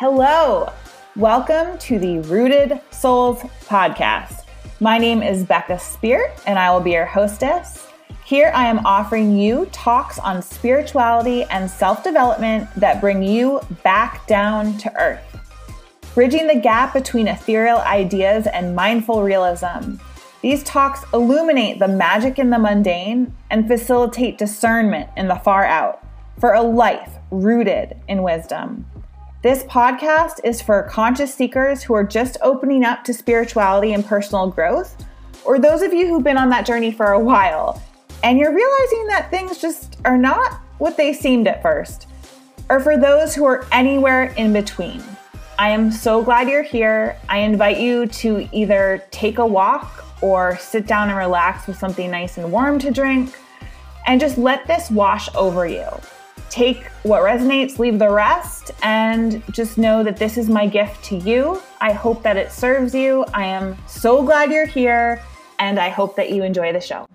Hello, welcome to the Rooted Souls podcast. My name is Becca Speert, and I will be your hostess. Here I am offering you talks on spirituality and self development that bring you back down to earth. Bridging the gap between ethereal ideas and mindful realism. These talks illuminate the magic in the mundane and facilitate discernment in the far out for a life rooted in wisdom. This podcast is for conscious seekers who are just opening up to spirituality and personal growth, or those of you who've been on that journey for a while and you're realizing that things just are not what they seemed at first, or for those who are anywhere in between. I am so glad you're here. I invite you to either take a walk or sit down and relax with something nice and warm to drink and just let this wash over you take what resonates, leave the rest, and just know that this is my gift to you. I hope that it serves you. I am so glad you're here, and I hope that you enjoy the show.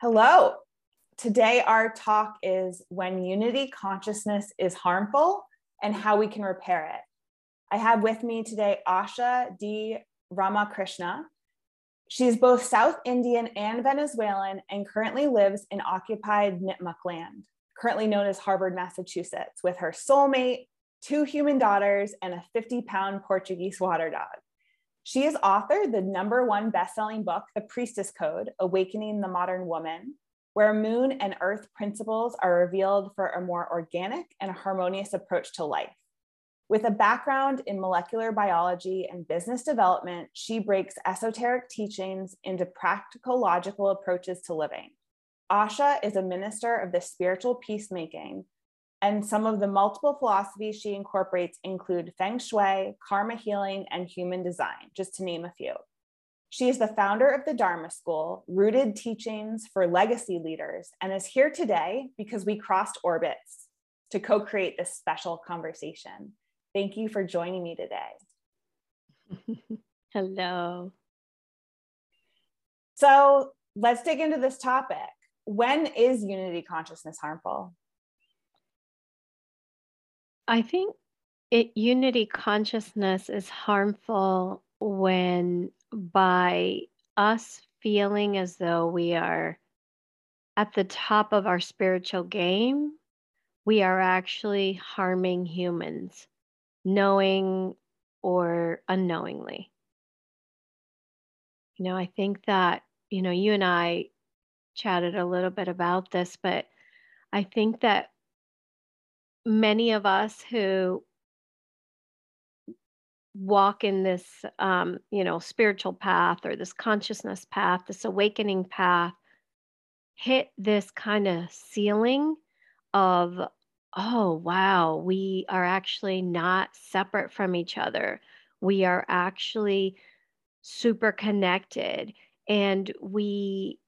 Hello. Today, our talk is when unity consciousness is harmful and how we can repair it. I have with me today Asha D. Ramakrishna. She is both South Indian and Venezuelan and currently lives in occupied Nipmuc land, currently known as Harvard, Massachusetts, with her soulmate, two human daughters, and a 50 pound Portuguese water dog. She has authored the number one best-selling book, The Priestess Code: Awakening the Modern Woman, where moon and earth principles are revealed for a more organic and harmonious approach to life. With a background in molecular biology and business development, she breaks esoteric teachings into practical, logical approaches to living. Asha is a minister of the spiritual peacemaking, and some of the multiple philosophies she incorporates include feng shui, karma healing, and human design, just to name a few. She is the founder of the Dharma School, Rooted Teachings for Legacy Leaders, and is here today because we crossed orbits to co create this special conversation. Thank you for joining me today. Hello. So let's dig into this topic. When is unity consciousness harmful? I think it, unity consciousness is harmful when by us feeling as though we are at the top of our spiritual game, we are actually harming humans knowing or unknowingly. You know, I think that, you know, you and I chatted a little bit about this, but I think that many of us who walk in this um, you know spiritual path or this consciousness path this awakening path hit this kind of ceiling of oh, wow, we are actually not separate from each other. We are actually super connected. And we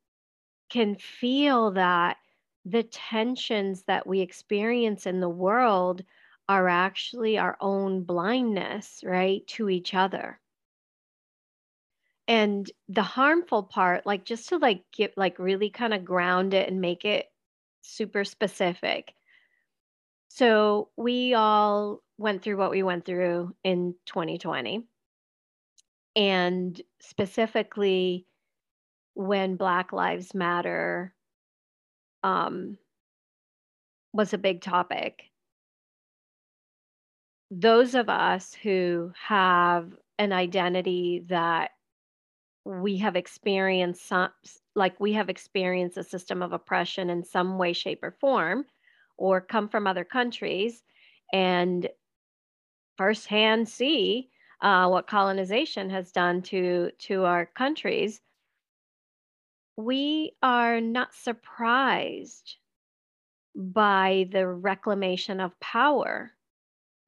can feel that the tensions that we experience in the world are actually our own blindness, right, to each other. And the harmful part, like just to like get like really kind of ground it and make it super specific so we all went through what we went through in 2020. And specifically, when Black Lives Matter um, was a big topic, those of us who have an identity that we have experienced some, like we have experienced a system of oppression in some way shape or form or come from other countries and firsthand see uh, what colonization has done to to our countries, we are not surprised by the reclamation of power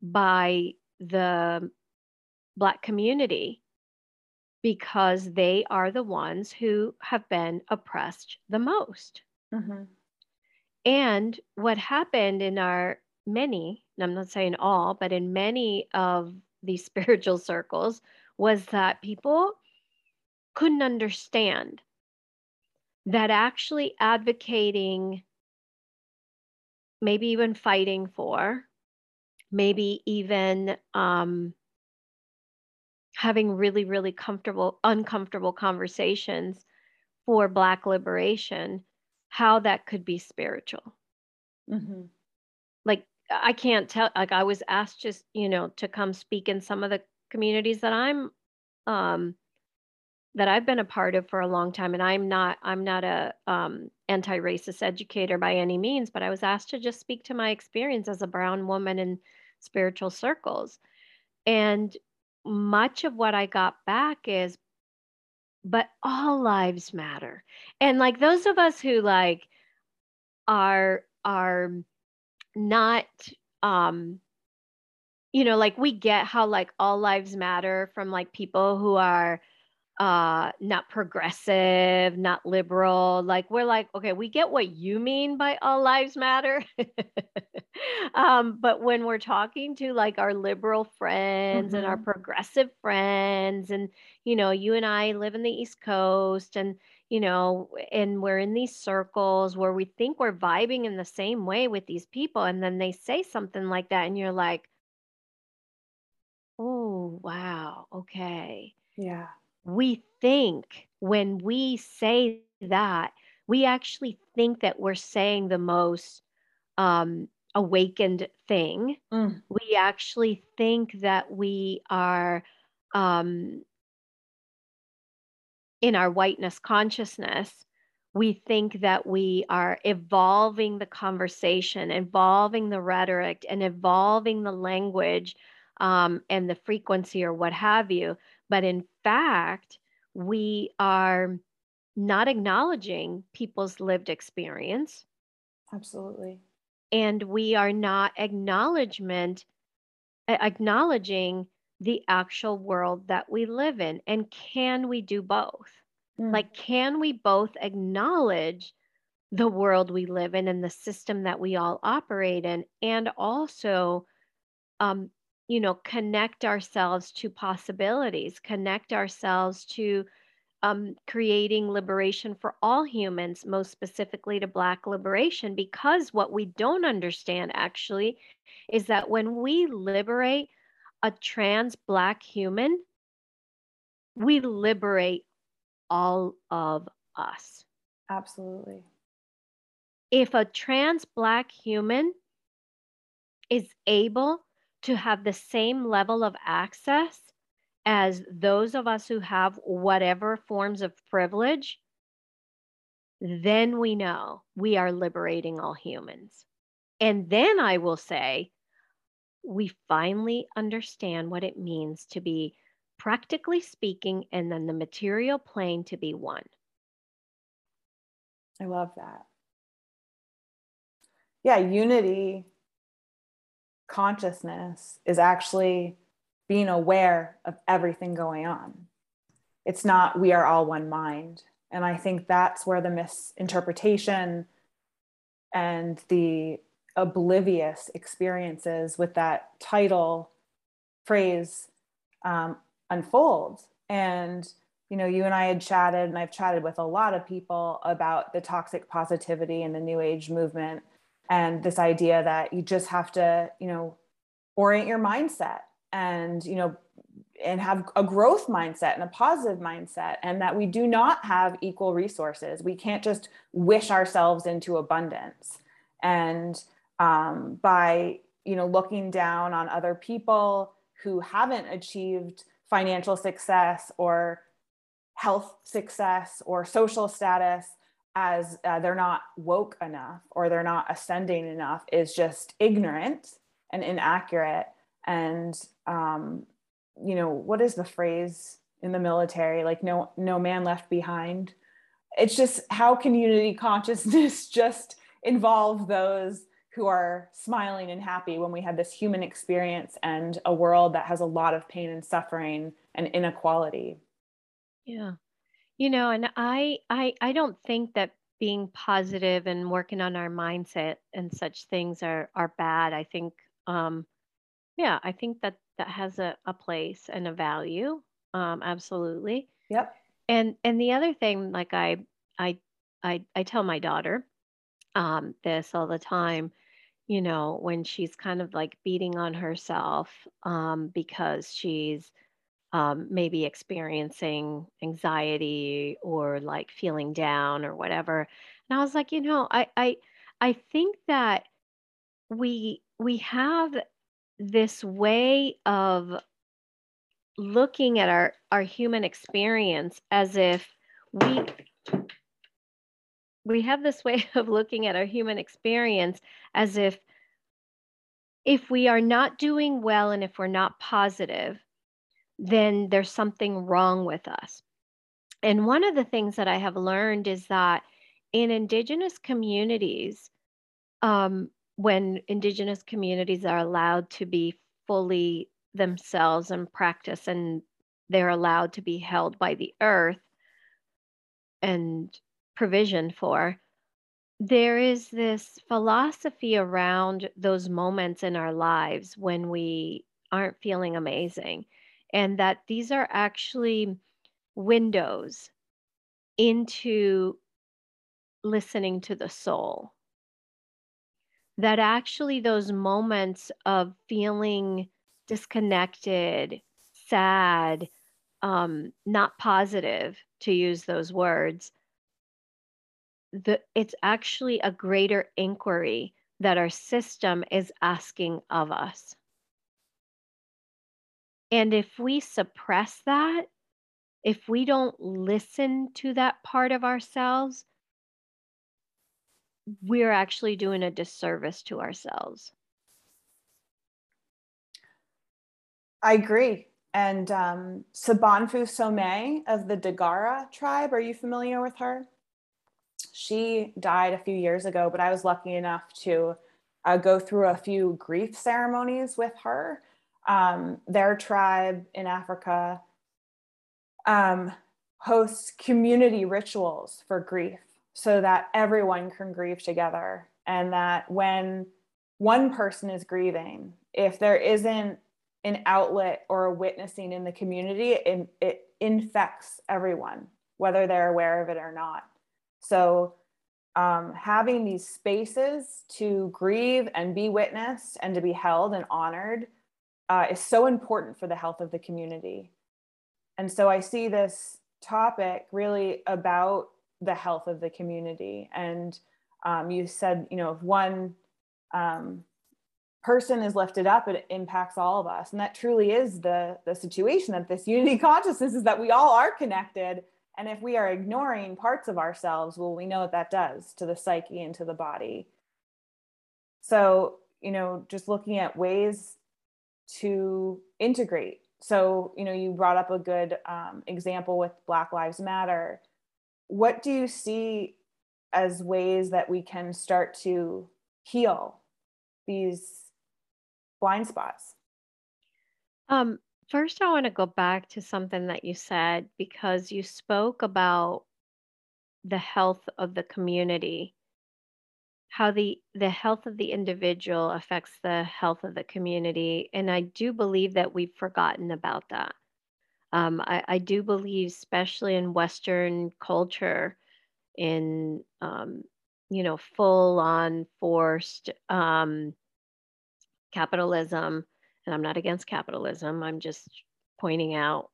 by the Black community because they are the ones who have been oppressed the most. Mm-hmm. And what happened in our many, I'm not saying all, but in many of these spiritual circles was that people couldn't understand that actually advocating maybe even fighting for, maybe even um, having really, really comfortable, uncomfortable conversations for Black liberation, how that could be spiritual. Mm-hmm. Like, I can't tell, like, I was asked just, you know, to come speak in some of the communities that I'm um, that I've been a part of for a long time and I'm not I'm not a um, anti-racist educator by any means but I was asked to just speak to my experience as a brown woman in spiritual circles and much of what I got back is but all lives matter. And like those of us who like are are not um you know like we get how like all lives matter from like people who are uh not progressive not liberal like we're like okay we get what you mean by all lives matter um but when we're talking to like our liberal friends mm-hmm. and our mm-hmm. progressive friends and you know you and I live in the east coast and you know and we're in these circles where we think we're vibing in the same way with these people and then they say something like that and you're like oh wow okay yeah we think when we say that, we actually think that we're saying the most um, awakened thing. Mm. We actually think that we are um, in our whiteness consciousness. We think that we are evolving the conversation, evolving the rhetoric, and evolving the language um, and the frequency or what have you. But in fact, we are not acknowledging people's lived experience. Absolutely. And we are not acknowledgement acknowledging the actual world that we live in. And can we do both? Mm. Like, can we both acknowledge the world we live in and the system that we all operate in, and also um, you know connect ourselves to possibilities connect ourselves to um, creating liberation for all humans most specifically to black liberation because what we don't understand actually is that when we liberate a trans black human we liberate all of us. Absolutely. If a trans black human is able to have the same level of access as those of us who have whatever forms of privilege, then we know we are liberating all humans. And then I will say, we finally understand what it means to be practically speaking and then the material plane to be one. I love that. Yeah, unity consciousness is actually being aware of everything going on. It's not we are all one mind. And I think that's where the misinterpretation and the oblivious experiences with that title phrase um, unfold. And, you know, you and I had chatted, and I've chatted with a lot of people about the toxic positivity and the New Age movement and this idea that you just have to you know orient your mindset and you know and have a growth mindset and a positive mindset and that we do not have equal resources. We can't just wish ourselves into abundance. And um, by you know looking down on other people who haven't achieved financial success or health success or social status as uh, they're not woke enough or they're not ascending enough is just ignorant and inaccurate. And um, you know what is the phrase in the military? Like no no man left behind. It's just how can unity consciousness just involve those who are smiling and happy when we have this human experience and a world that has a lot of pain and suffering and inequality. Yeah you know, and I I I don't think that being positive and working on our mindset and such things are are bad. I think um yeah, I think that that has a, a place and a value. Um absolutely. Yep. And and the other thing like I I I I tell my daughter um this all the time you know, when she's kind of like beating on herself um, because she's um, maybe experiencing anxiety or like feeling down or whatever. And I was like, you know, I I I think that we we have this way of looking at our our human experience as if we we have this way of looking at our human experience as if if we are not doing well and if we're not positive then there's something wrong with us. And one of the things that i have learned is that in indigenous communities um, when indigenous communities are allowed to be fully themselves and practice and they're allowed to be held by the earth and provision for there is this philosophy around those moments in our lives when we aren't feeling amazing and that these are actually windows into listening to the soul that actually those moments of feeling disconnected, sad, um, not positive, to use those words, the, it's actually a greater inquiry that our system is asking of us. And if we suppress that, if we don't listen to that part of ourselves, we're actually doing a disservice to ourselves. I agree. And um, Sobonfu Somé of the Dagara tribe, are you familiar with her? She died a few years ago, but I was lucky enough to uh, go through a few grief ceremonies with her. Um, their tribe in Africa um, hosts community rituals for grief so that everyone can grieve together. And that when one person is grieving, if there isn't an outlet or a witnessing in the community, it, it infects everyone, whether they're aware of it or not. So, um, having these spaces to grieve and be witnessed and to be held and honored uh, is so important for the health of the community. And so, I see this topic really about the health of the community. And um, you said, you know, if one um, person is lifted up, it impacts all of us. And that truly is the, the situation that this unity consciousness is that we all are connected. And if we are ignoring parts of ourselves, well, we know what that does to the psyche and to the body. So, you know, just looking at ways to integrate. So, you know, you brought up a good um, example with Black Lives Matter what do you see as ways that we can start to heal these blind spots? Um, first, I want to go back to something that you said because you spoke about the health of the community, how the the health of the individual affects the health of the community, and I do believe that we've forgotten about that. Um, I, I do believe, especially in Western culture, in um, you know full on forced um, capitalism, and I'm not against capitalism. I'm just pointing out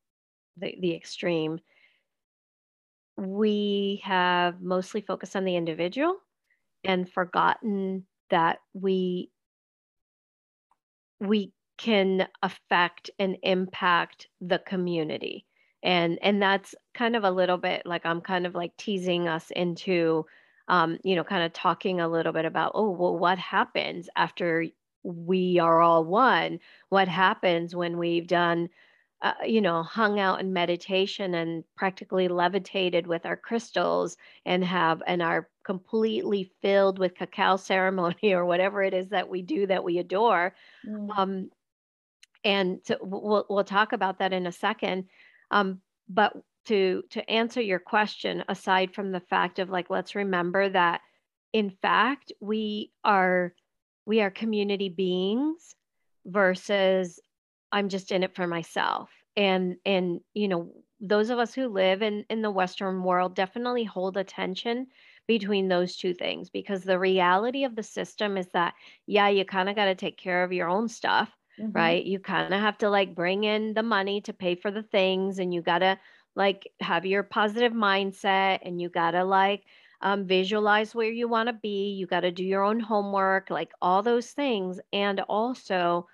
the, the extreme. We have mostly focused on the individual and forgotten that we we can affect and impact the community. And and that's kind of a little bit like i'm kind of like teasing us into um, you know kind of talking a little bit about oh well what happens after we are all one? What happens when we've done uh, you know hung out in meditation and practically levitated with our crystals and have and are completely filled with cacao ceremony or whatever it is that we do that we adore mm. um, and so we'll we'll talk about that in a second. Um, but to to answer your question, aside from the fact of like, let's remember that in fact we are we are community beings versus I'm just in it for myself. And and you know those of us who live in in the Western world definitely hold a tension between those two things because the reality of the system is that yeah you kind of got to take care of your own stuff mm-hmm. right you kind of have to like bring in the money to pay for the things and you got to like have your positive mindset and you got to like um, visualize where you want to be you got to do your own homework like all those things and also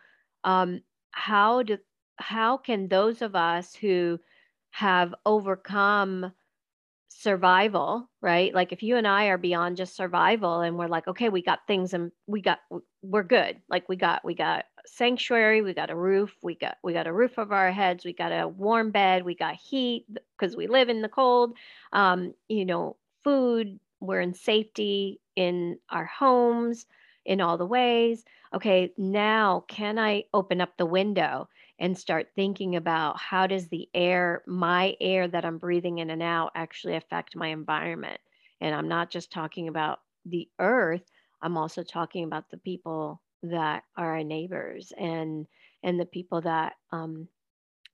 um, how do how can those of us who have overcome survival, right? Like if you and I are beyond just survival and we're like, okay, we got things and we got we're good. Like we got we got sanctuary, we got a roof, we got we got a roof over our heads, we got a warm bed, we got heat because we live in the cold. Um, you know, food, we're in safety in our homes in all the ways. Okay, now can I open up the window and start thinking about how does the air, my air that I'm breathing in and out, actually affect my environment. And I'm not just talking about the earth, I'm also talking about the people that are our neighbors and and the people that um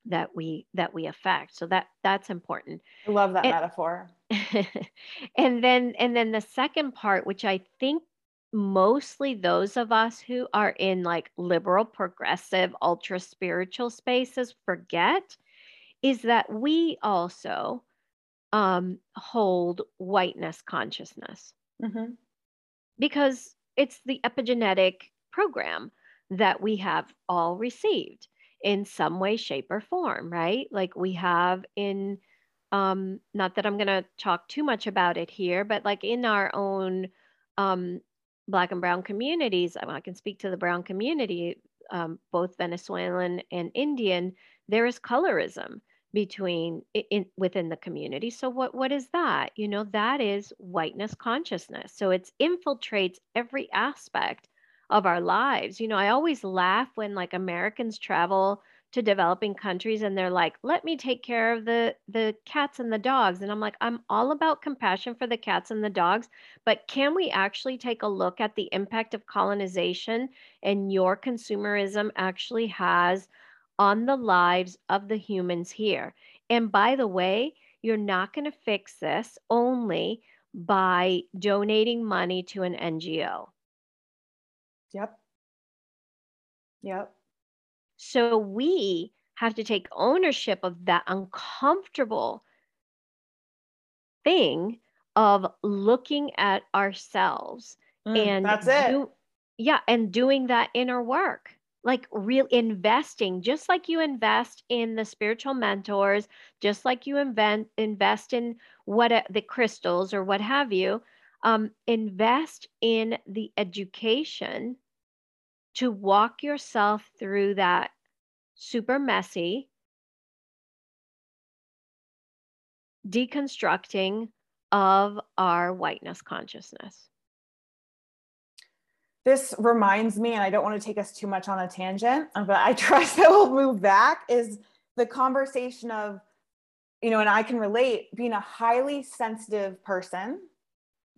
that we that we affect so that that's important i love that and, metaphor and then and then the second part which i think mostly those of us who are in like liberal, progressive, ultra spiritual spaces forget is that we also um, hold whiteness consciousness mm-hmm. because it's the epigenetic program that we have all received in some way, shape, or form, right? Like we have in, um, not that I'm going to talk too much about it here, but like in our own um, black and brown communities i can speak to the brown community um, both venezuelan and indian there is colorism between in, within the community. So what what is that? You know that is whiteness consciousness. So it infiltrates every aspect of our lives. You know i always laugh when like americans travel to developing countries and they're like let me take care of the the cats and the dogs. And i'm like i'm all about compassion for the cats and the dogs but can we actually take a look at the impact of colonization and your consumerism actually has on the lives of the humans here? And by the way you're not going to fix this only by donating money to an ngo yep. Yep so we have to take ownership of that uncomfortable thing of looking at ourselves mm, and that's it. Do, yeah, and doing that inner work. Like real investing, just like you invest in the spiritual mentors, just like you invent invest in what the crystals or what have you, um, invest in the education to walk yourself through that super messy deconstructing of our whiteness consciousness. This reminds me, and I don't want to take us too much on a tangent, uh, but I trust that we'll move back, is the conversation of, you know, and I can relate being a highly sensitive person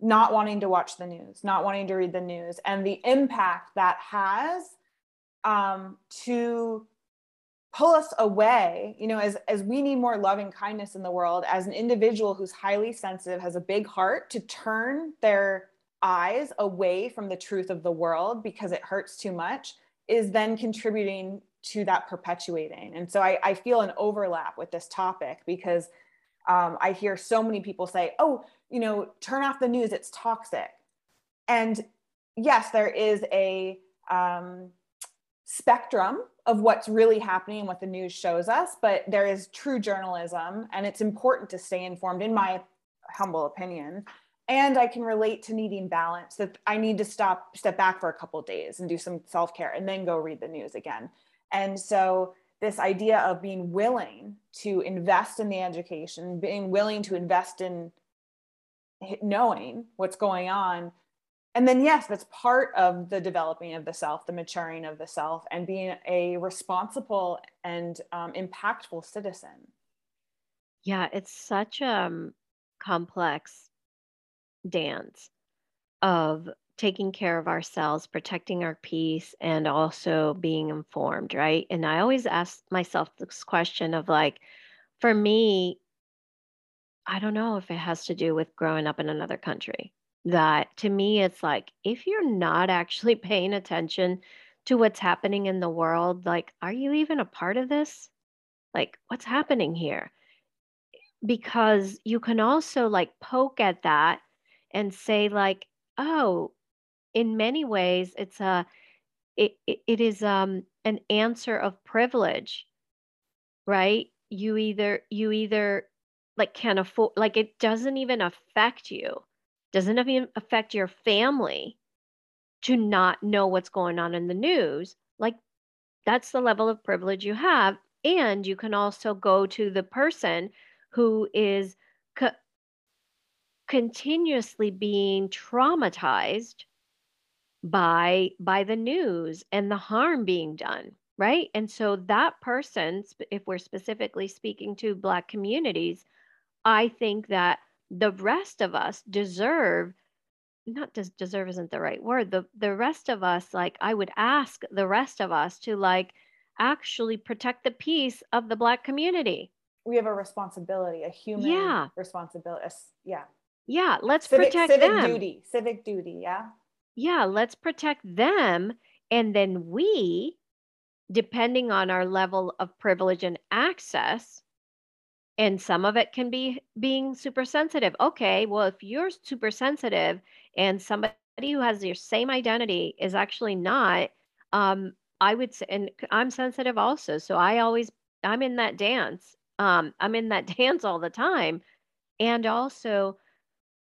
not wanting to watch the news, not wanting to read the news, and the impact that has um, to pull us away you know as as we need more loving kindness in the world as an individual who's highly sensitive has a big heart to turn their eyes away from the truth of the world because it hurts too much is then contributing to that perpetuating. And so i, I feel an overlap with this topic because um, i hear so many people say oh you know, turn off the news, it's toxic. And yes, there is a um, spectrum of what's really happening and what the news shows us, but there is true journalism, and it's important to stay informed, in my humble opinion. And I can relate to needing balance that I need to stop, step back for a couple days and do some self care and then go read the news again. And so, this idea of being willing to invest in the education, being willing to invest in knowing what's going on. And then yes that's part of the developing of the self the maturing of the self and being a responsible and um, impactful citizen. Yeah it's such a um, complex dance of taking care of ourselves protecting our peace and also being informed right? And i always ask myself this question of like for me I don't know if it has to do with growing up in another country. That to me, it's like if you're not actually paying attention to what's happening in the world, like, are you even a part of this? Like, what's happening here? Because you can also like poke at that and say, like, oh, in many ways, it's a it, it, is um an answer of privilege right you either you either like can afford like it doesn't even affect you. Doesn't even affect your family to not know what's going on in the news. Like that's the level of privilege you have. And you can also go to the person who is co- continuously being traumatized by by the news and the harm being done right? And so that person if we're specifically speaking to black communities i think that the rest of us deserve not des- deserve isn't the right word the the rest of us like i would ask the rest of us to like actually protect the peace of the black community. We have a responsibility a human yeah. responsibility yeah. Yeah let's civic, protect civic them. duty civic duty yeah. Yeah let's protect them and then we depending on our level of privilege and access and some of it can be being super sensitive. Okay well if you're super sensitive and somebody who has your same identity is actually not um i would say and i'm sensitive also so i always i'm in that dance um i'm in that dance all the time. And also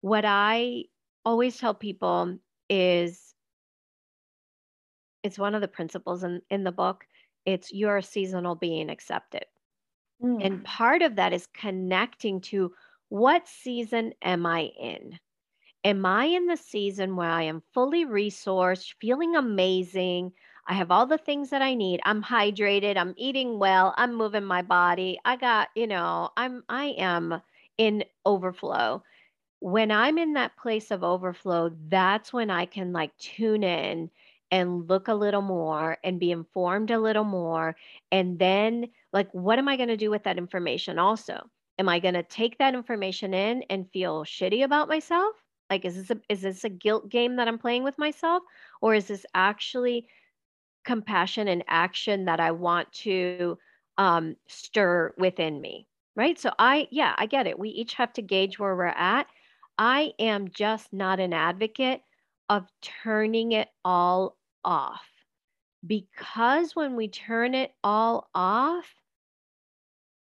what i always tell people is it's one of the principles in in the book it's you're a seasonal being accepted mm. and part of that is connecting to what season am i in? Am i in the season where i am fully resourced feeling amazing? I have all the things that i need. I'm hydrated. I'm eating well. I'm moving my body. I got you know i'm i am in overflow. When I'm in that place of overflow, that's when I can like tune in and look a little more and be informed a little more. And then, like, what am I going to do with that information also? Am I going to take that information in and feel shitty about myself? Like, is this a, is this a guilt game that I'm playing with myself? Or is this actually compassion and action that I want to um, stir within me? Right. So, I, yeah, I get it. We each have to gauge where we're at I am just not an advocate of turning it all off. Because when we turn it all off,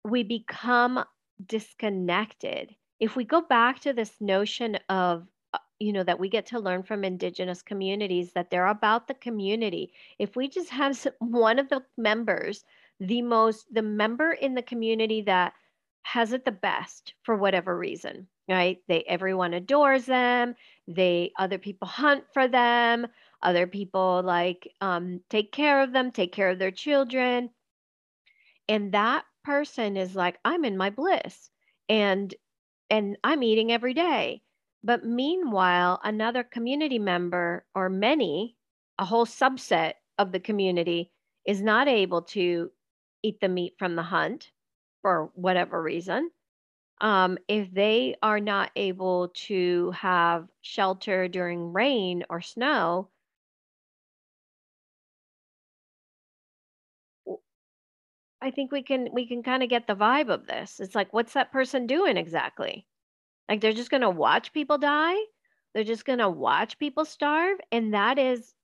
we become disconnected. If we go back to this notion of, uh, you know, that we get to learn from indigenous communities that they're about the community. If we just have one of the members, the most, the member in the community that has it the best for whatever reason, right? They everyone adores them. They other people hunt for them. Other people like um, take care of them, take care of their children, and that person is like, I'm in my bliss, and and I'm eating every day. But meanwhile, another community member or many, a whole subset of the community is not able to eat the meat from the hunt for whatever reason um, if they are not able to have shelter during rain or snow, I think we can we can kind of get the vibe of this. It's like, what's that person doing exactly? Like they're just going to watch people die. They're just going to watch people starve, and that is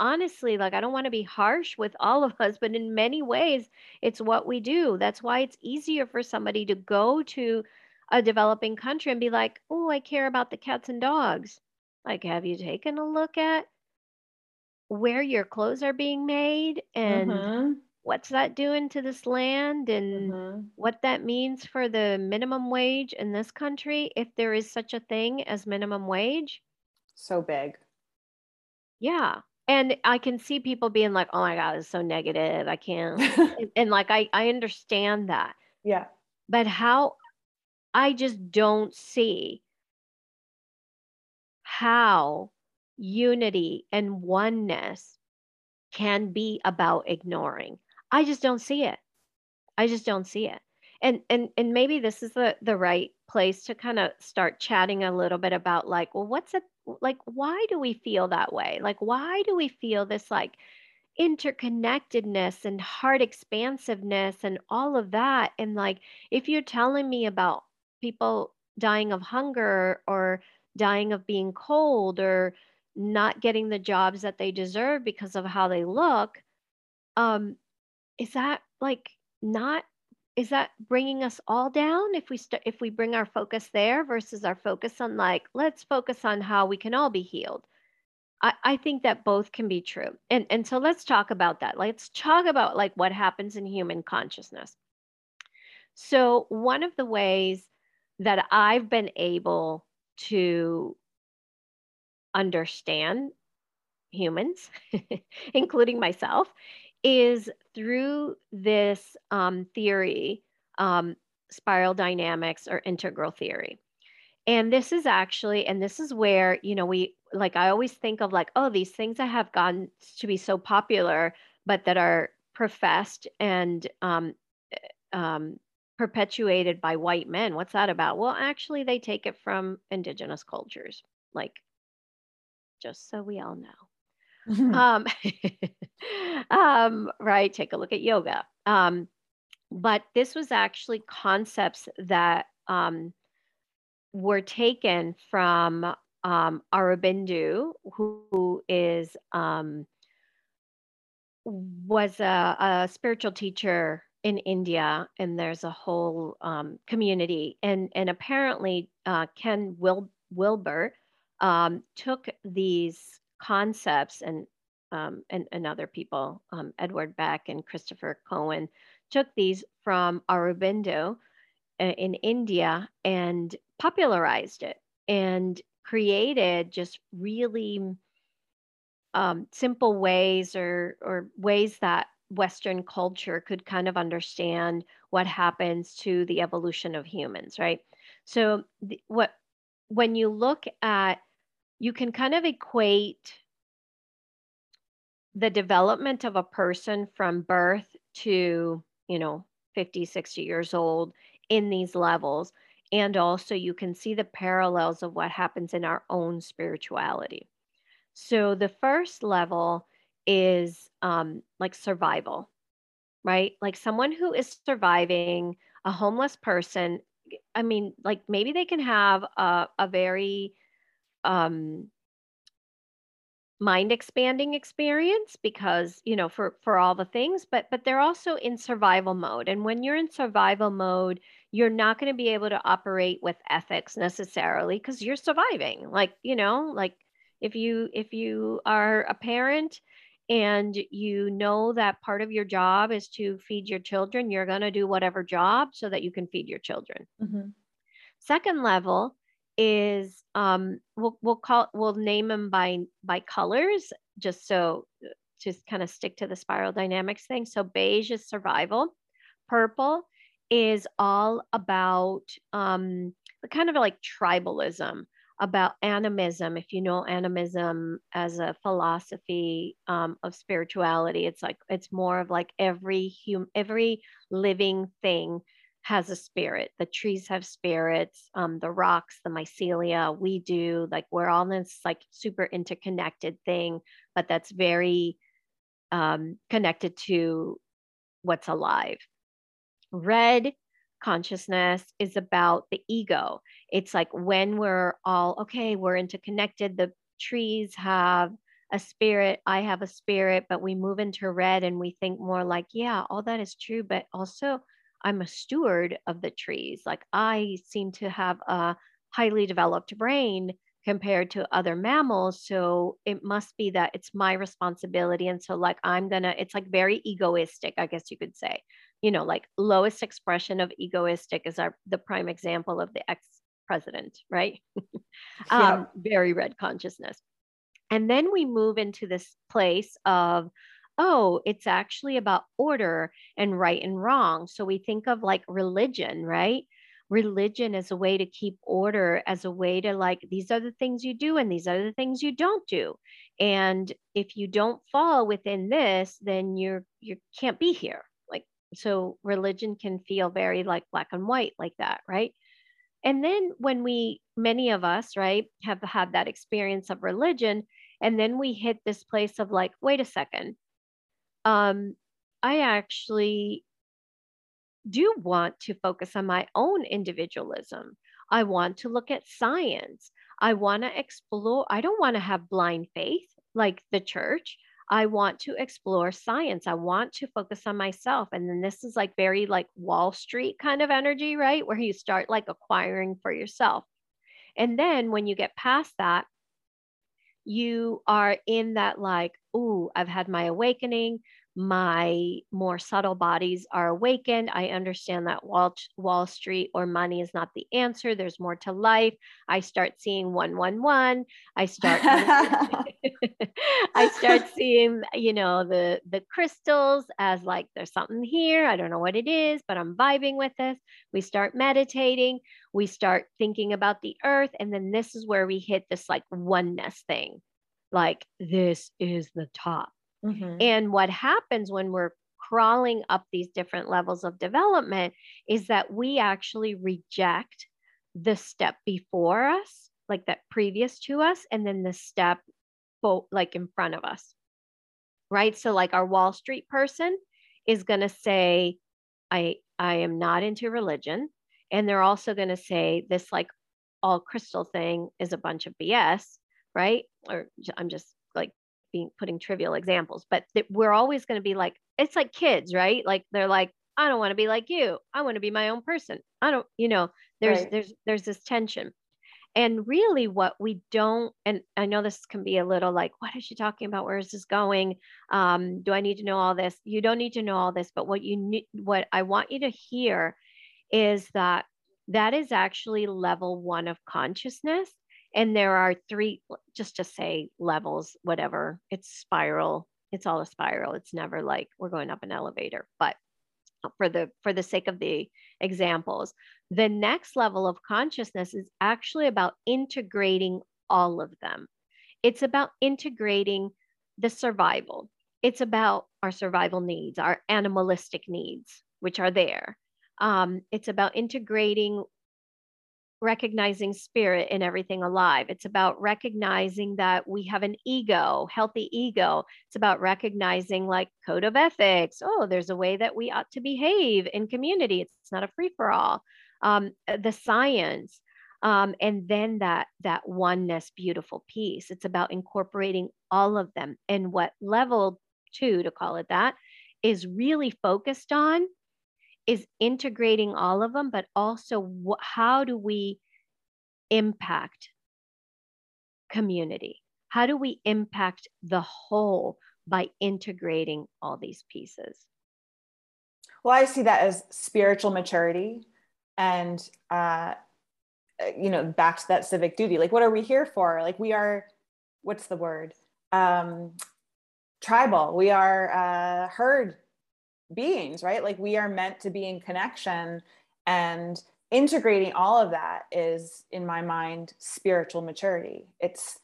honestly like I don't want to be harsh with all of us, but in many ways, it's what we do. That's why it's easier for somebody to go to a developing country and be like, oh, I care about the cats and dogs. Like, have you taken a look at where your clothes are being made and mm-hmm. What's that doing to this land and mm-hmm. what that means for the minimum wage in this country, if there is such a thing as minimum wage? So big. Yeah. And I can see people being like, oh my God, it's so negative. I can't. and, and like, I, I understand that. Yeah. But how I just don't see how unity and oneness can be about ignoring. I just don't see it. I just don't see it. and and and maybe this is the the right place to kind of start chatting a little bit about like well what's it like why do we feel that way like why do we feel this like interconnectedness and heart expansiveness and all of that and like if you're telling me about people dying of hunger or dying of being cold or not getting the jobs that they deserve because of how they look um is that like not is that bringing us all down if we st- if we bring our focus there versus our focus on like let's focus on how we can all be healed? I, I think that both can be true. And and so let's talk about that. Let's talk about like what happens in human consciousness. So one of the ways that i've been able to understand humans including myself is through this um, theory, um, spiral dynamics or integral theory. And this is actually, and this is where, you know, we like, I always think of like, oh, these things that have gotten to be so popular, but that are professed and um, eh, um, perpetuated by white men. What's that about? Well, actually, they take it from indigenous cultures, like, just so we all know. Mm-hmm. Um, um, right. Take a look at yoga. Um, but this was actually concepts that um, were taken from um, Aurobindo, who is um, was a, a, spiritual teacher in India, and there's a whole um, community. And and apparently, uh, Ken Wil- Wilber um, took these concepts and um, and, and other people, um, Edward Beck and Christopher Cowan, took these from Aurobindo uh, in India and popularized it and created just really um, simple ways or or ways that Western culture could kind of understand what happens to the evolution of humans, right? So what when you look at you can kind of equate the development of a person from birth to, you know, 50, 60 years old in these levels. And also, you can see the parallels of what happens in our own spirituality. So, the first level is um, like survival, right? Like someone who is surviving, a homeless person. I mean, like maybe they can have a, a very um, mind expanding experience because you know for for all the things but but they're also in survival mode. And when you're in survival mode you're not going to be able to operate with ethics necessarily because you're surviving. Like you know like if you if you are a parent and you know that part of your job is to feed your children you're going to do whatever job so that you can feed your children. Mm-hmm. second level is um, we'll we'll call we'll name them by by colors just so to kind of stick to the spiral dynamics thing. So beige is survival, purple is all about um, kind of like tribalism, about animism. If you know animism as a philosophy um, of spirituality, it's like it's more of like every hum every living thing has a spirit. The trees have spirits, um, the rocks, the mycelia, we do. Like we're all in this like super interconnected thing, but that's very um, connected to what's alive. Red consciousness is about the ego. It's like when we're all okay, we're interconnected. The trees have a spirit, I have a spirit, but we move into red and we think more like, yeah, all that is true, but also I'm a steward of the trees. Like I seem to have a highly developed brain compared to other mammals. So it must be that it's my responsibility. And so, like, I'm gonna, it's like very egoistic, I guess you could say. You know, like lowest expression of egoistic is our the prime example of the ex president, right? um, Very red consciousness. And then we move into this place of oh, it's actually about order and right and wrong. So we think of like religion, right? Religion as a way to keep order, as a way to like, these are the things you do and these are the things you don't do. And if you don't fall within this, then you're, you can't be here. Like so religion can feel very like black and white like that, right? And then when we, many of us, right, have had that experience of religion, and then we hit this place of like, wait a second, um, I actually do want to focus on my own individualism. I want to look at science. I want to explore, I don't want to have blind faith like the church. I want to explore science. I want to focus on myself. And then this is like very like Wall Street kind of energy, right? Where you start like acquiring for yourself. And then when you get past that, you are in that like, ooh, I've had my awakening my more subtle bodies are awakened. I understand that Wall, Wall Street or money is not the answer. There's more to life. I start seeing 111. I start I start seeing, you know, the the crystals as like there's something here. I don't know what it is, but I'm vibing with this. We start meditating. We start thinking about the earth and then this is where we hit this like oneness thing. Like this is the top Mm-hmm. And what happens when we're crawling up these different levels of development is that we actually reject the step before us, like that previous to us, and then the step like in front of us. Right. So, like our Wall Street person is going to say, I, I am not into religion. And they're also going to say this, like, all crystal thing is a bunch of BS. Right. Or I'm just being putting trivial examples, but th- we're always going to be like, it's like kids, right? Like they're like, I don't want to be like you. I want to be my own person. I don't, you know, there's right. there's there's this tension. And really what we don't, and I know this can be a little like, what is she talking about? Where is this going? Um, do I need to know all this? You don't need to know all this, but what you need, what I want you to hear is that that is actually level one of consciousness and there are three just to say levels whatever. It's spiral. It's all a spiral. It's never like we're going up an elevator. But for the for the sake of the examples the next level of consciousness is actually about integrating all of them. It's about integrating the survival. It's about our survival needs our animalistic needs which are there. Um, it's about integrating recognizing spirit in everything alive. It's about recognizing that we have an ego, healthy ego. It's about recognizing like code of ethics. Oh, there's a way that we ought to behave in community. It's, not a free for all. Um, uh, the science, um, and then that that oneness, beautiful piece. It's about incorporating all of them. And what level two, to call it that, is really focused on is integrating all of them, but also wh- how do we impact community? How do we impact the whole by integrating all these pieces? Well, I see that as spiritual maturity and, uh, you know, back to that civic duty. Like, what are we here for? Like, we are, what's the word? Um, tribal. We are uh, herd beings, right? Like we are meant to be in connection and integrating all of that is in my mind spiritual maturity. It's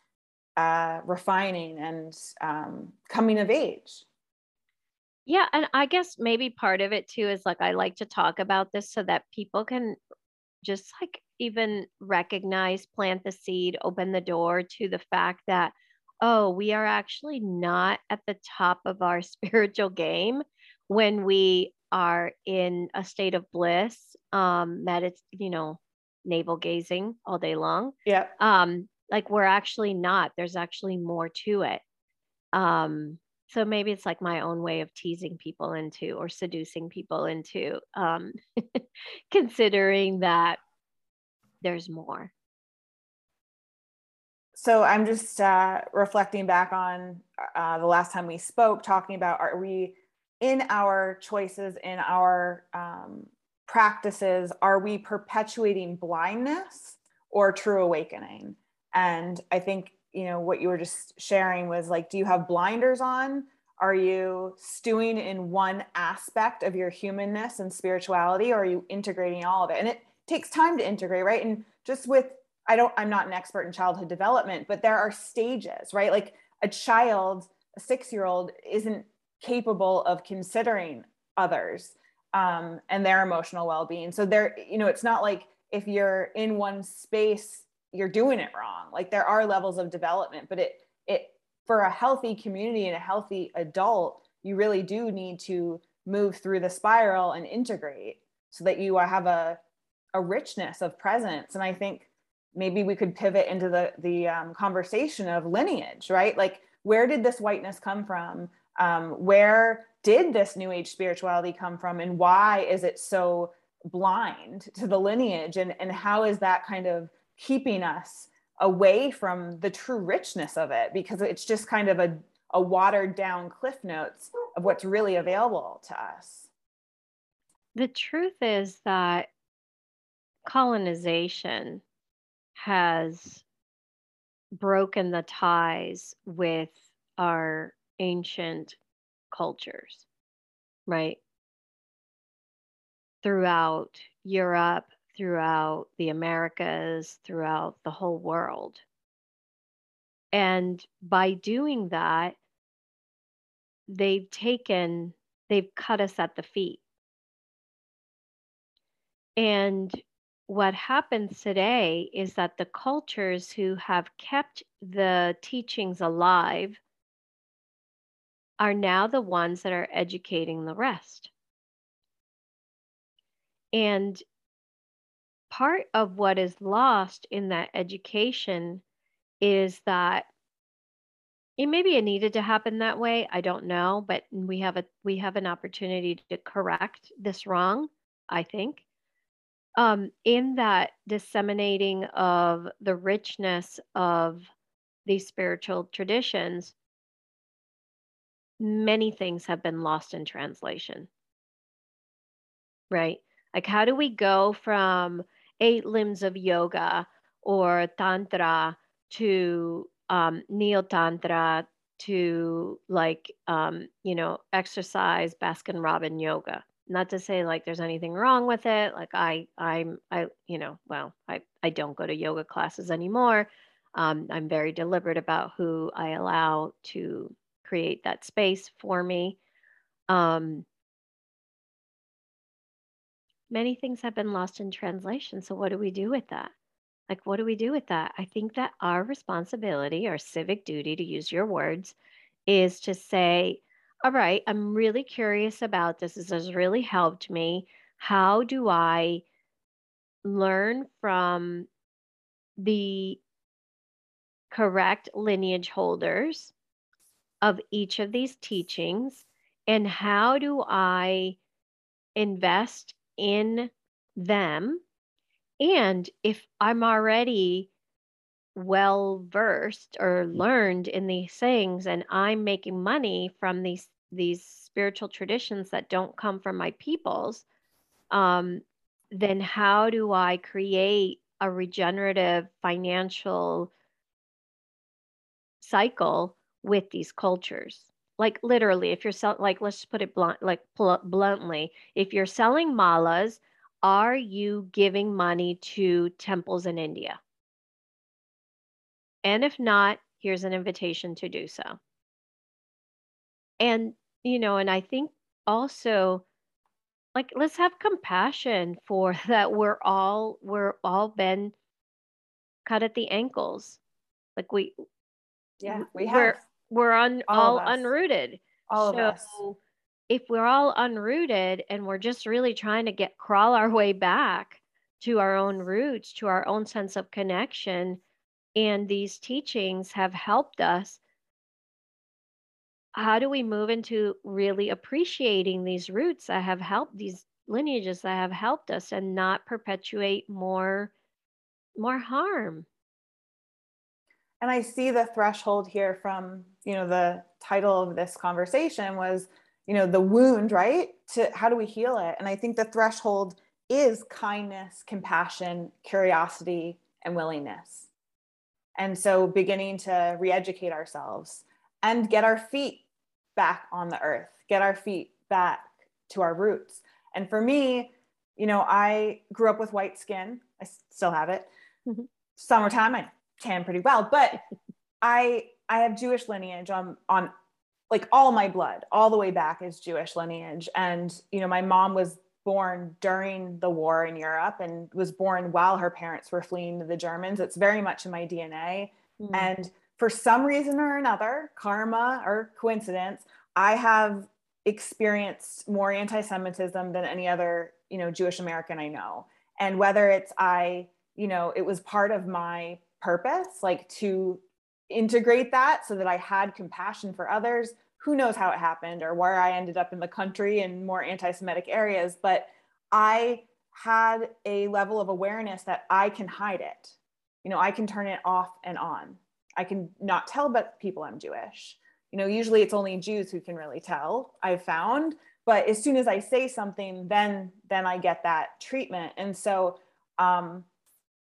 uh, refining and um, coming of age. Yeah, and I guess maybe part of it too is like I like to talk about this so that people can just like even recognize, plant the seed, open the door to the fact that, oh, we are actually not at the top of our spiritual game when we are in a state of bliss, um, that it's, you know, navel gazing all day long. Yeah. Um, like we're actually not, there's actually more to it. Um, so maybe it's like my own way of teasing people into or seducing people into um, considering that there's more. So I'm just uh, reflecting back on uh, the last time we spoke, talking about are we in our choices, in our um, practices, are we perpetuating blindness or true awakening? And I think, you know, what you were just sharing was like, do you have blinders on? Are you stewing in one aspect of your humanness and spirituality, or are you integrating all of it? And it takes time to integrate, right? And just with, I don't, I'm not an expert in childhood development, but there are stages, right? Like a child, a six year old isn't capable of considering others um, and their emotional well-being. So there you know it's not like if you're in one space you're doing it wrong. Like there are levels of development but it it for a healthy community and a healthy adult you really do need to move through the spiral and integrate so that you have a a richness of presence. And i think maybe we could pivot into the the um, conversation of lineage right? Like where did this whiteness come from um, where did this new age spirituality come from and why is it so blind to the lineage? And, and how is that kind of keeping us away from the true richness of it? Because it's just kind of a, a watered down cliff notes of what's really available to us. The truth is that colonization has broken the ties with our ancient cultures, right? Throughout Europe, throughout the Americas, throughout the whole world. And by doing that, they've taken, they've cut us at the feet. And what happens today is that the cultures who have kept the teachings alive are now the ones that are educating the rest. And part of what is lost in that education is that it maybe it needed to happen that way i don't know but we have a we have an opportunity to correct this wrong i think um, in that disseminating of the richness of these spiritual traditions, many things have been lost in translation. Right? Like, how do we go from eight limbs of yoga or tantra to um, neo tantra to like um, you know exercise baskin robin yoga not to say like there's anything wrong with it like i i'm i you know well i i don't go to yoga classes anymore um, i'm very deliberate about who i allow to create that space for me um, many things have been lost in translation so what do we do with that like what do we do with that i think that our responsibility our civic duty to use your words is to say all right, I'm really curious about this. This has really helped me. How do I learn from the correct lineage holders of each of these teachings? And how do I invest in them? And if I'm already well versed or learned in these things and I'm making money from these these spiritual traditions that don't come from my peoples, um, then how do I create a regenerative financial cycle with these cultures? Like literally, if you're selling, like let's put it blunt, like pl- bluntly, if you're selling malas, are you giving money to temples in India? And if not, here's an invitation to do so. And you know, and I think also like let's have compassion for that we're all we're all been cut at the ankles. Like we yeah, we have we're, we're all, all unrooted. All so, of us. If we're all unrooted and we're just really trying to get crawl our way back to our own roots, to our own sense of connection, and these teachings have helped us how do we move into really appreciating these roots that have helped these lineages that have helped us and not perpetuate more more harm and i see the threshold here from you know the title of this conversation was you know the wound right to how do we heal it and i think the threshold is kindness compassion curiosity and willingness and so beginning to re-educate ourselves and get our feet back on the earth, get our feet back to our roots. And for me, you know, I grew up with white skin. I still have it. Mm-hmm. Summertime, I tan pretty well, but I I have Jewish lineage on on like all my blood all the way back is jewish lineage. And you know my mom was born during the war in europe and was born while her parents were fleeing the germans. It's very much in my dna mm. and for some reason or another karma or coincidence i have experienced more anti-semitism than any other you know jewish american i know. And whether it's i you know it was part of my purpose like to integrate that so that I had compassion for others. Who knows how it happened or where I ended up in the country in more anti Semitic areas, but I had a level of awareness that I can hide it. You know, I can turn it off and on. I can not tell but people I'm Jewish. You know, usually it's only Jews who can really tell, I've found. But as soon as I say something, then then I get that treatment. And so um,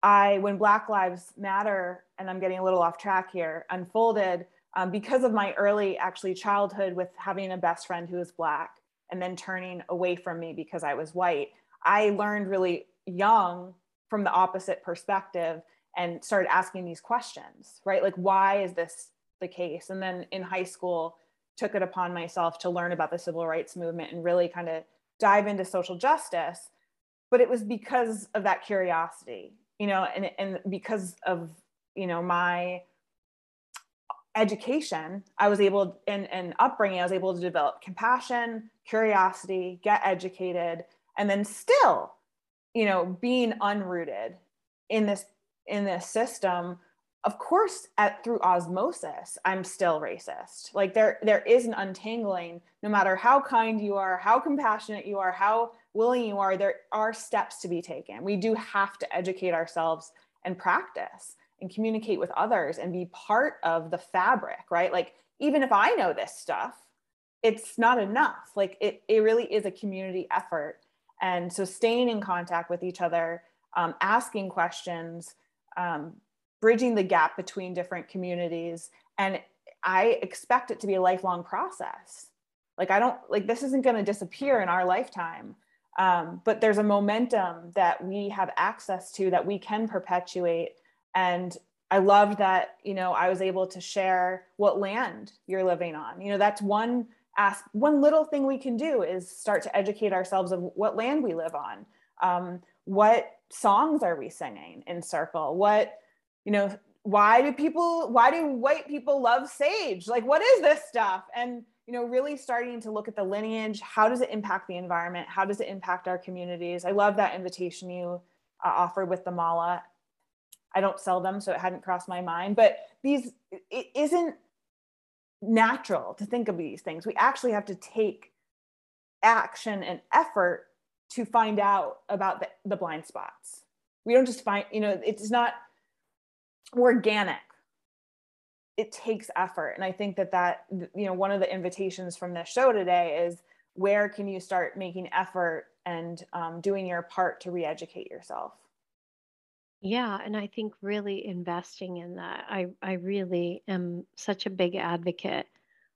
I, when Black Lives Matter, and I'm getting a little off track here, unfolded um, because of my early actually childhood with having a best friend who was Black and then turning away from me because I was white, I learned really young from the opposite perspective and started asking these questions, right? Like, why is this the case? And then in high school, took it upon myself to learn about the civil rights movement and really kind of dive into social justice. But it was because of that curiosity you know and and because of you know my education i was able and, and upbringing i was able to develop compassion curiosity get educated and then still you know being unrooted in this in this system of course at through osmosis i'm still racist. Like there there is an untangling no matter how kind you are how compassionate you are how willing you are, there are steps to be taken. We do have to educate ourselves and practice and communicate with others and be part of the fabric, right? Like, even if I know this stuff, it's not enough. Like, it, it really is a community effort. And so, staying in contact with each other, um, asking questions, um, bridging the gap between different communities. And I expect it to be a lifelong process. Like, I don't, like, this isn't going to disappear in our lifetime. Um, but there's a momentum that we have access to that we can perpetuate. And I love that, you know, I was able to share what land you're living on. You know, that's one ask one little thing we can do is start to educate ourselves of what land we live on. Um, what songs are we singing in circle? What, you know, why do people, why do white people love sage? Like, what is this stuff? And you know, really starting to look at the lineage. How does it impact the environment? How does it impact our communities? I love that invitation you uh, offered with the mala. I don't sell them, so it hadn't crossed my mind. But these, it isn't natural to think of these things. We actually have to take action and effort to find out about the, the blind spots. We don't just find, you know, it's not organic it takes effort. And i think that that you know one of the invitations from this show today is where can you start making effort and um, doing your part to re-educate yourself? Yeah and i think really investing in that i i really am such a big advocate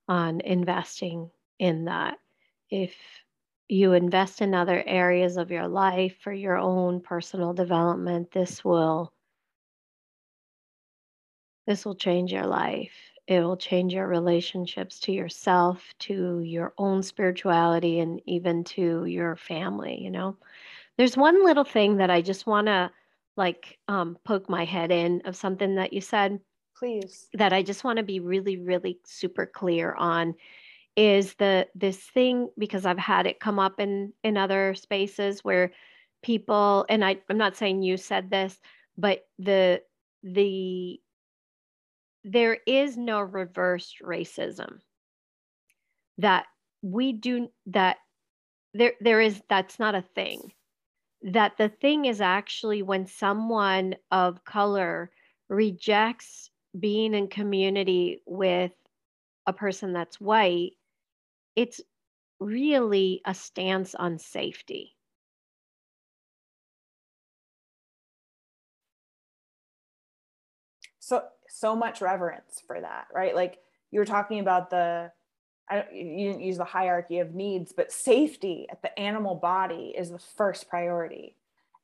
on investing in that. If you invest in other areas of your life for your own personal development this will this will change your life. It will change your relationships to yourself, to your own spirituality, and even to your family. You know, there's one little thing that I just want to like um, poke my head in of something that you said. Please. That I just want to be really, really super clear on is the this thing because I've had it come up in in other spaces where people and I I'm not saying you said this, but the the there is no reverse racism. That we do that there there is that's not a thing. That the thing is actually when someone of color rejects being in community with a person that's white it's really a stance on safety. So so much reverence for that, right? Like you were talking about the, I you didn't use the hierarchy of needs, but safety at the animal body is the first priority.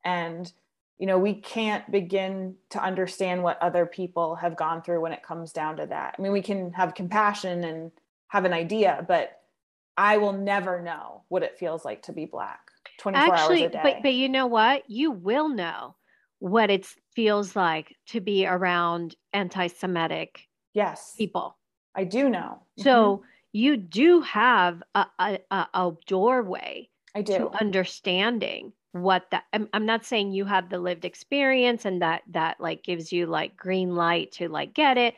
And, you know, we can't begin to understand what other people have gone through when it comes down to that. I mean, we can have compassion and have an idea, but I will never know what it feels like to be black 24 Actually, hours a day. But, but you know what? You will know what it feels like to be around anti-Semitic yes people. I do know. So mm-hmm. you do have a, a, a doorway I do. to understanding what that I'm, I'm not saying you have the lived experience and that that like gives you like green light to like get it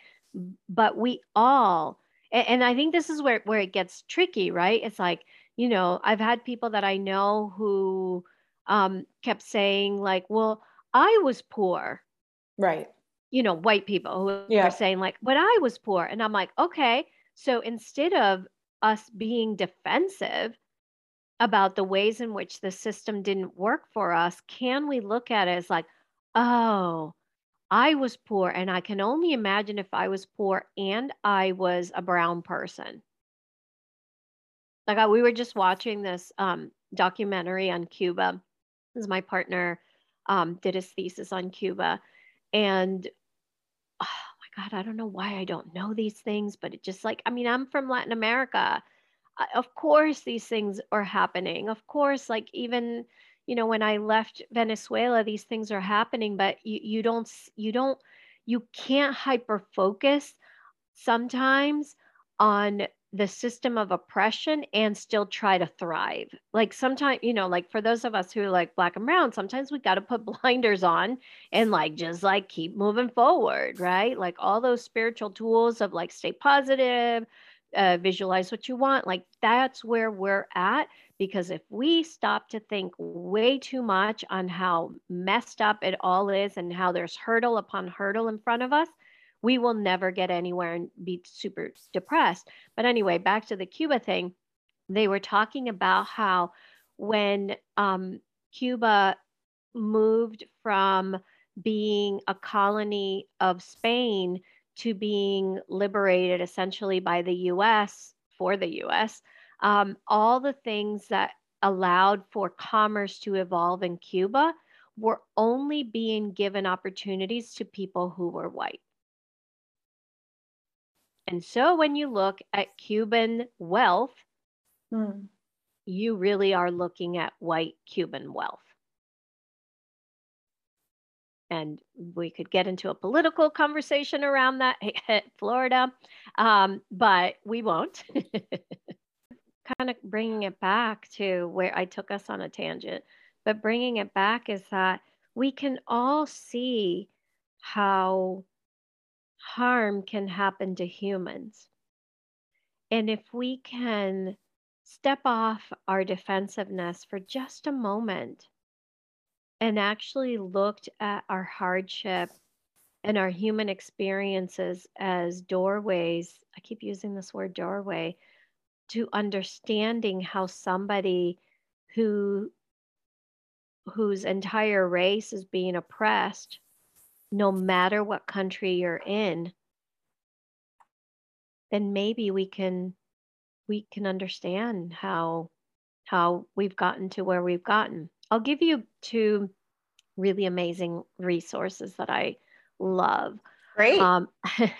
but we all and, and i think this is where where it gets tricky right it's like you know i've had people that i know who um kept saying like well i was poor right you know white people who yeah. are saying like but i was poor and i'm like okay so instead of us being defensive about the ways in which the system didn't work for us, can we look at it as like, oh, I was poor, and I can only imagine if I was poor and I was a brown person. Like I, we were just watching this um, documentary on Cuba. This is my partner um, did his thesis on Cuba, and oh my God, I don't know why I don't know these things, but it just like I mean, I'm from Latin America. Of course these things are happening. Of course like even you know when i left venezuela these things are happening but you, you don't you don't you can't hyper focus sometimes on the system of oppression and still try to thrive like sometimes you know like for those of us who are like black and brown sometimes we got to put blinders on and like just like keep moving forward right like all those spiritual tools of like stay positive uh, visualize what you want. Like that's where we're at. Because if we stop to think way too much on how messed up it all is and how there's hurdle upon hurdle in front of us, we will never get anywhere and be super depressed. But anyway, back to the Cuba thing, they were talking about how when um, Cuba moved from being a colony of Spain to being liberated essentially by the US for the US, um, all the things that allowed for commerce to evolve in Cuba were only being given opportunities to people who were white. And so when you look at Cuban wealth, hmm. you really are looking at white Cuban wealth and we could get into a political conversation around that florida um, but we won't kind of bringing it back to where i took us on a tangent but bringing it back is that we can all see how harm can happen to humans and if we can step off our defensiveness for just a moment and actually looked at our hardship and our human experiences as doorways. I keep using this word doorway to understanding how somebody who whose entire race is being oppressed no matter what country you're in then maybe we can we can understand how how we've gotten to where we've gotten I'll give you two really amazing resources that I love. Great. Um,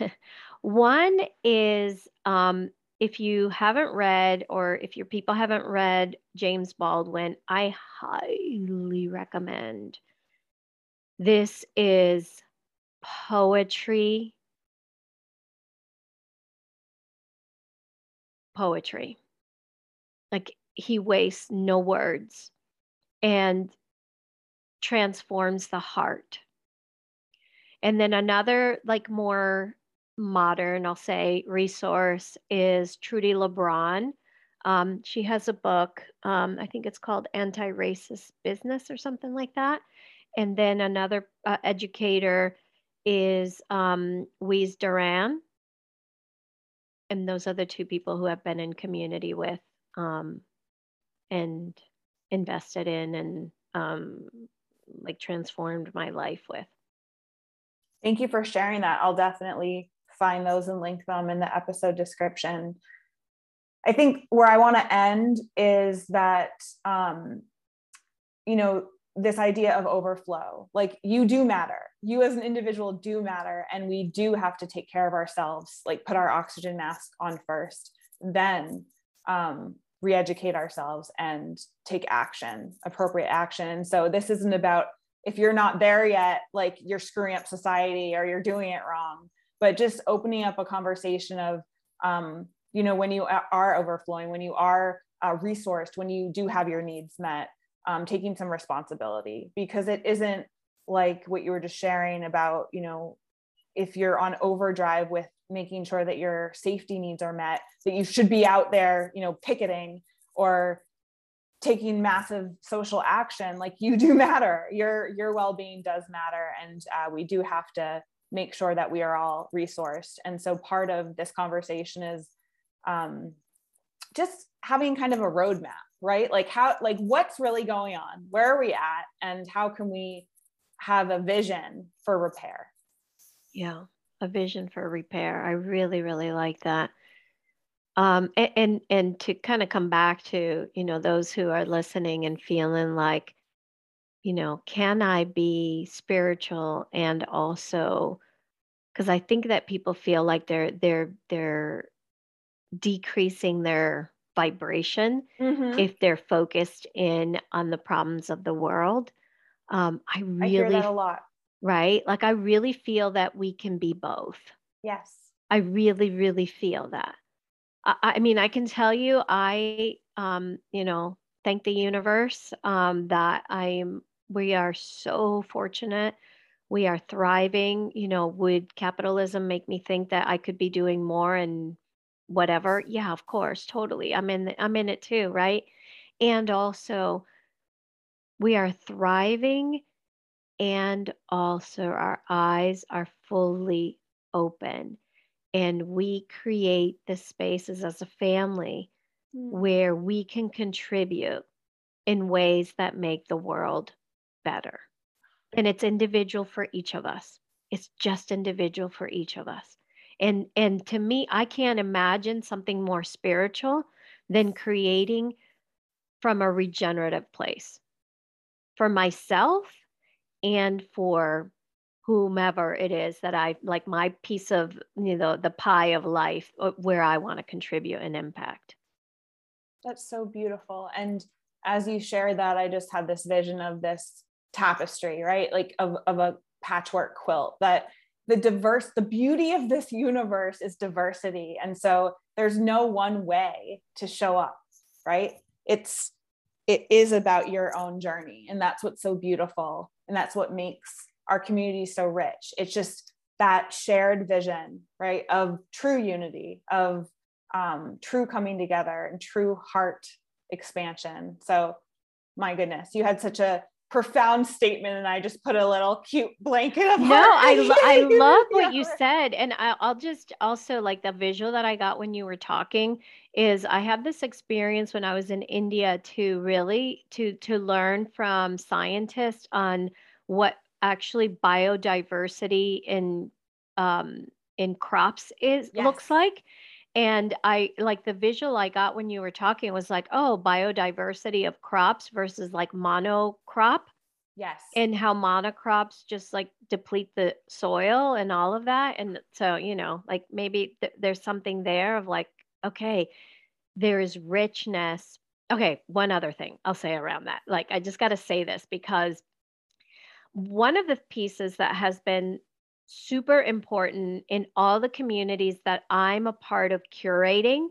one is um, if you haven't read or if your people haven't read James Baldwin, I highly recommend. This is poetry. Poetry. Like he wastes no words and transforms the heart. And then another, like more modern, I'll say, resource is Trudi Lebrón. Um, she has a book, um, I think it's called Anti Racist Business or something like that. And then another uh, educator is um, Wees Duran. And those are the two people who have been in community with um, and invested in and um, like transformed my life with. Thank you for sharing that. I'll definitely find those and link them in the episode description. I think where I want to end is that, um, you know, this idea of overflow. Like you do matter. You as an individual do matter. And we do have to take care of ourselves, like put our oxygen mask on first then um, re-educate ourselves and take action appropriate action so this isn't about if you're not there yet like you're screwing up society or you're doing it wrong but just opening up a conversation of um, you know when you are overflowing when you are uh, resourced when you do have your needs met um, taking some responsibility because it isn't like what you were just sharing about you know if you're on overdrive with making sure that your safety needs are met that you should be out there you know picketing or taking massive social action like you do matter. Your your well-being does matter. And uh, we do have to make sure that we are all resourced. And so part of this conversation is um, just having kind of a roadmap right? Like how like what's really going on? Where are we at? And how can we have a vision for repair? Yeah a vision for repair. I really really like that. Um, and, and and to kind of come back to you know those who are listening and feeling like you know can i be spiritual and also because i think that people feel like they're they're they're decreasing their vibration mm-hmm. if they're focused in on the problems of the world um, i really I hear that a lot right like i really feel that we can be both yes i really really feel that I, I mean, I can tell you, I, um, you know, thank the universe um, that I'm. We are so fortunate. We are thriving. You know, would capitalism make me think that I could be doing more and whatever? Yeah, of course, totally. I'm in. The, I'm in it too, right? And also, we are thriving, and also our eyes are fully open and we create the spaces as a family mm. where we can contribute in ways that make the world better. And it's individual for each of us. It's just individual for each of us. And and to me, I can't imagine something more spiritual than creating from a regenerative place for myself and for whomever it is that I like my piece of you know the pie of life uh, where I want to contribute and impact. That's so beautiful. And as you share that, I just had this vision of this tapestry, right? Like of, of a patchwork quilt that the diverse, the beauty of this universe is diversity. And so there's no one way to show up, right? It's it is about your own journey. And that's what's so beautiful. And that's what makes our community so rich. It's just that shared vision, right, of true unity, of um, true coming together and true heart expansion. So, my goodness, you had such a profound statement and I just put a little cute blanket of No, I I love what you said and I, I'll just also like the visual that I got when you were talking is I had this experience when I was in India to really to to learn from scientists on what actually biodiversity in um, in crops is yes. looks like. And I like the visual I got when you were talking was like, oh, biodiversity of crops versus like monocrop. Yes. And how monocrops just like deplete the soil and all of that. And so, you know, like maybe th- there's something there of like, okay, there is richness. Okay, one other thing I'll say around that. Like, I just got to say this because one of the pieces that has been super important in all the communities that I'm a part of curating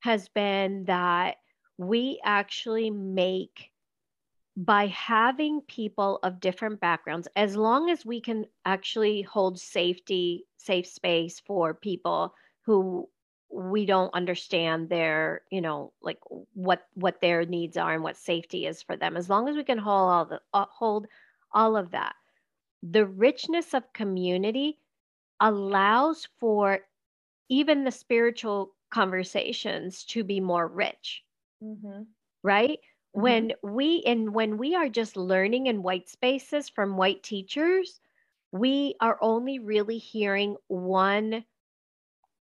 has been that we actually make by having people of different backgrounds as long as we can actually hold safety safe space for people who we don't understand their you know like what what their needs are and what safety is for them as long as we can hold all the uh, hold all of that. The richness of community allows for even the spiritual conversations to be more rich. Mm-hmm. Right? Mm-hmm. When we and when we are just learning in white spaces from white teachers, we are only really hearing one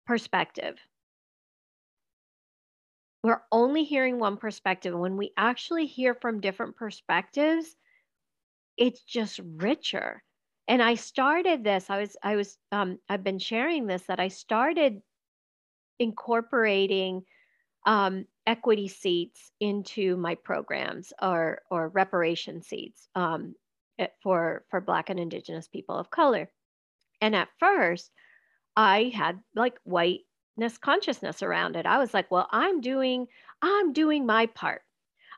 perspective. We're only hearing one perspective. When we actually hear from different perspectives, it's just richer and i started this i was i was um i've been sharing this that i started incorporating um, equity seats into my programs or or reparation seats um, eh, for for Black and Indigenous people of color. And at first, I had like whiteness consciousness around it. I was like, well, I'm doing I'm doing my part.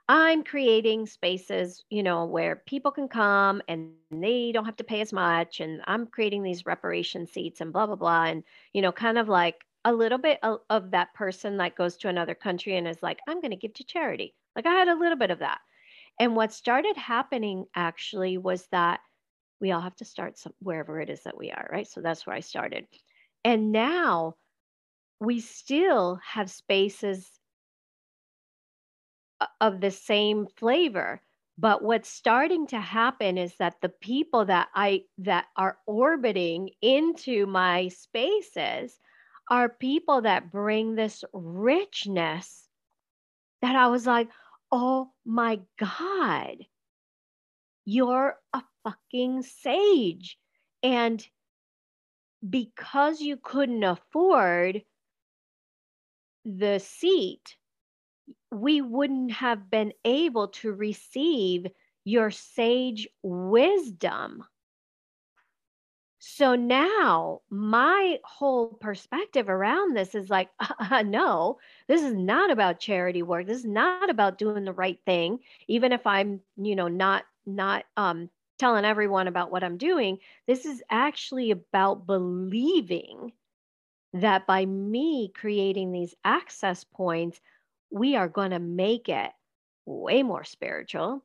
I'm creating spaces, you know, where people can come and they don't have to pay as much. And I'm creating these reparation seats and blah, blah, blah. And, you know, kind of like a little bit of, of that person that goes to another country and is like, I'm going to give to charity. Like I had a little bit of that. And what started happening actually was that we all have to start some, wherever it is that we are, right? So that's where I started. And now we still have spaces of the same flavor. But what's starting to happen is that the people that i that are orbiting into my spaces are people that bring this richness that i was like oh my god you're a fucking sage. And because you couldn't afford the seat we wouldn't have been able to receive your sage wisdom. So now my whole perspective around this is like, uh, no, this is not about charity work. This is not about doing the right thing, even if I'm, you know, not not um, telling everyone about what I'm doing. This is actually about believing that by me creating these access points, we are going to make it way more spiritual,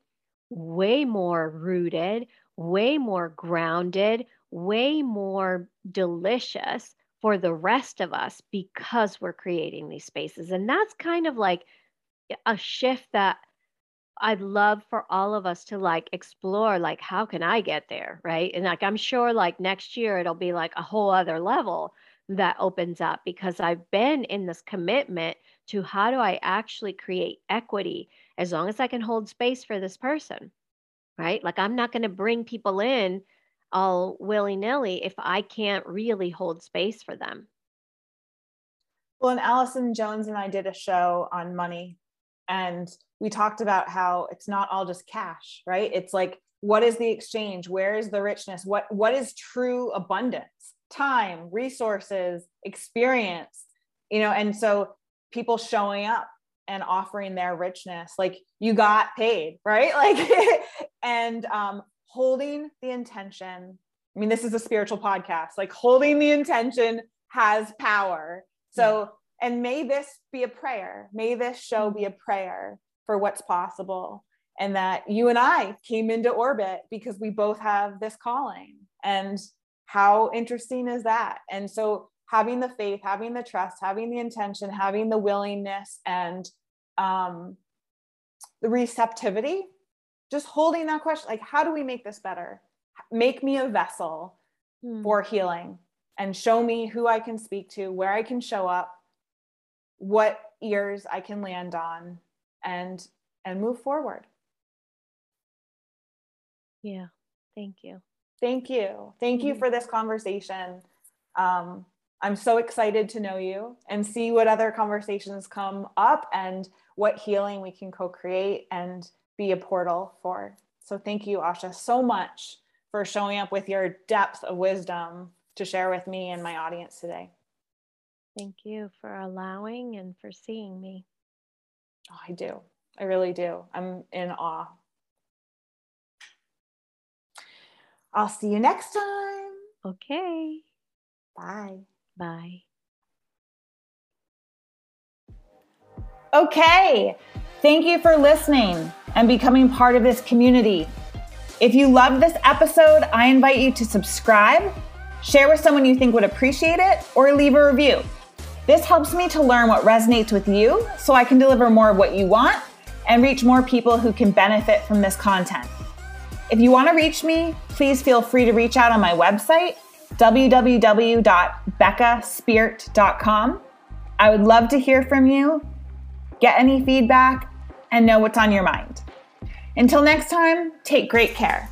way more rooted, way more grounded, way more delicious for the rest of us because we're creating these spaces. And that's kind of like a shift that I'd love for all of us to like explore like how can I get there, right? And like I'm sure like next year it'll be like a whole other level that opens up because I've been in this commitment to how do I actually create equity as long as I can hold space for this person, right? Like I'm not going to bring people in all willy nilly if I can't really hold space for them. Well, and Allison Jones and I did a show on money, and we talked about how it's not all just cash, right? It's like, what is the exchange? Where is the richness? What what is true abundance? Time, resources, experience, you know, and so people showing up and offering their richness. Like you got paid right? Like and um holding the intention i mean this is a spiritual podcast like holding the intention has power. So and may this be a prayer. May this show be a prayer for what's possible and that you and i came into orbit because we both have this calling. And how interesting is that? And so having the faith, having the trust, having the intention, having the willingness and um, the receptivity, just holding that question like, how do we make this better? Make me a vessel hmm. for healing and show me who I can speak to, where I can show up, what ears I can land on and and move forward. Yeah. Thank you. Thank you. Thank you mm-hmm. for this conversation. Um, I'm so excited to know you and see what other conversations come up and what healing we can co create and be a portal for. So, thank you, Asha, so much for showing up with your depth of wisdom to share with me and my audience today. Thank you for allowing and for seeing me. Oh, I do. I really do. I'm in awe. I'll see you next time. Okay. Bye. Bye. Okay. Thank you for listening and becoming part of this community. If you loved this episode, I invite you to subscribe, share with someone you think would appreciate it, or leave a review. This helps me to learn what resonates with you so I can deliver more of what you want and reach more people who can benefit from this content. If you want to reach me, please feel free to reach out on my website www.beccaspeert.com. I would love to hear from you, get any feedback, and know what's on your mind. Until next time, take great care.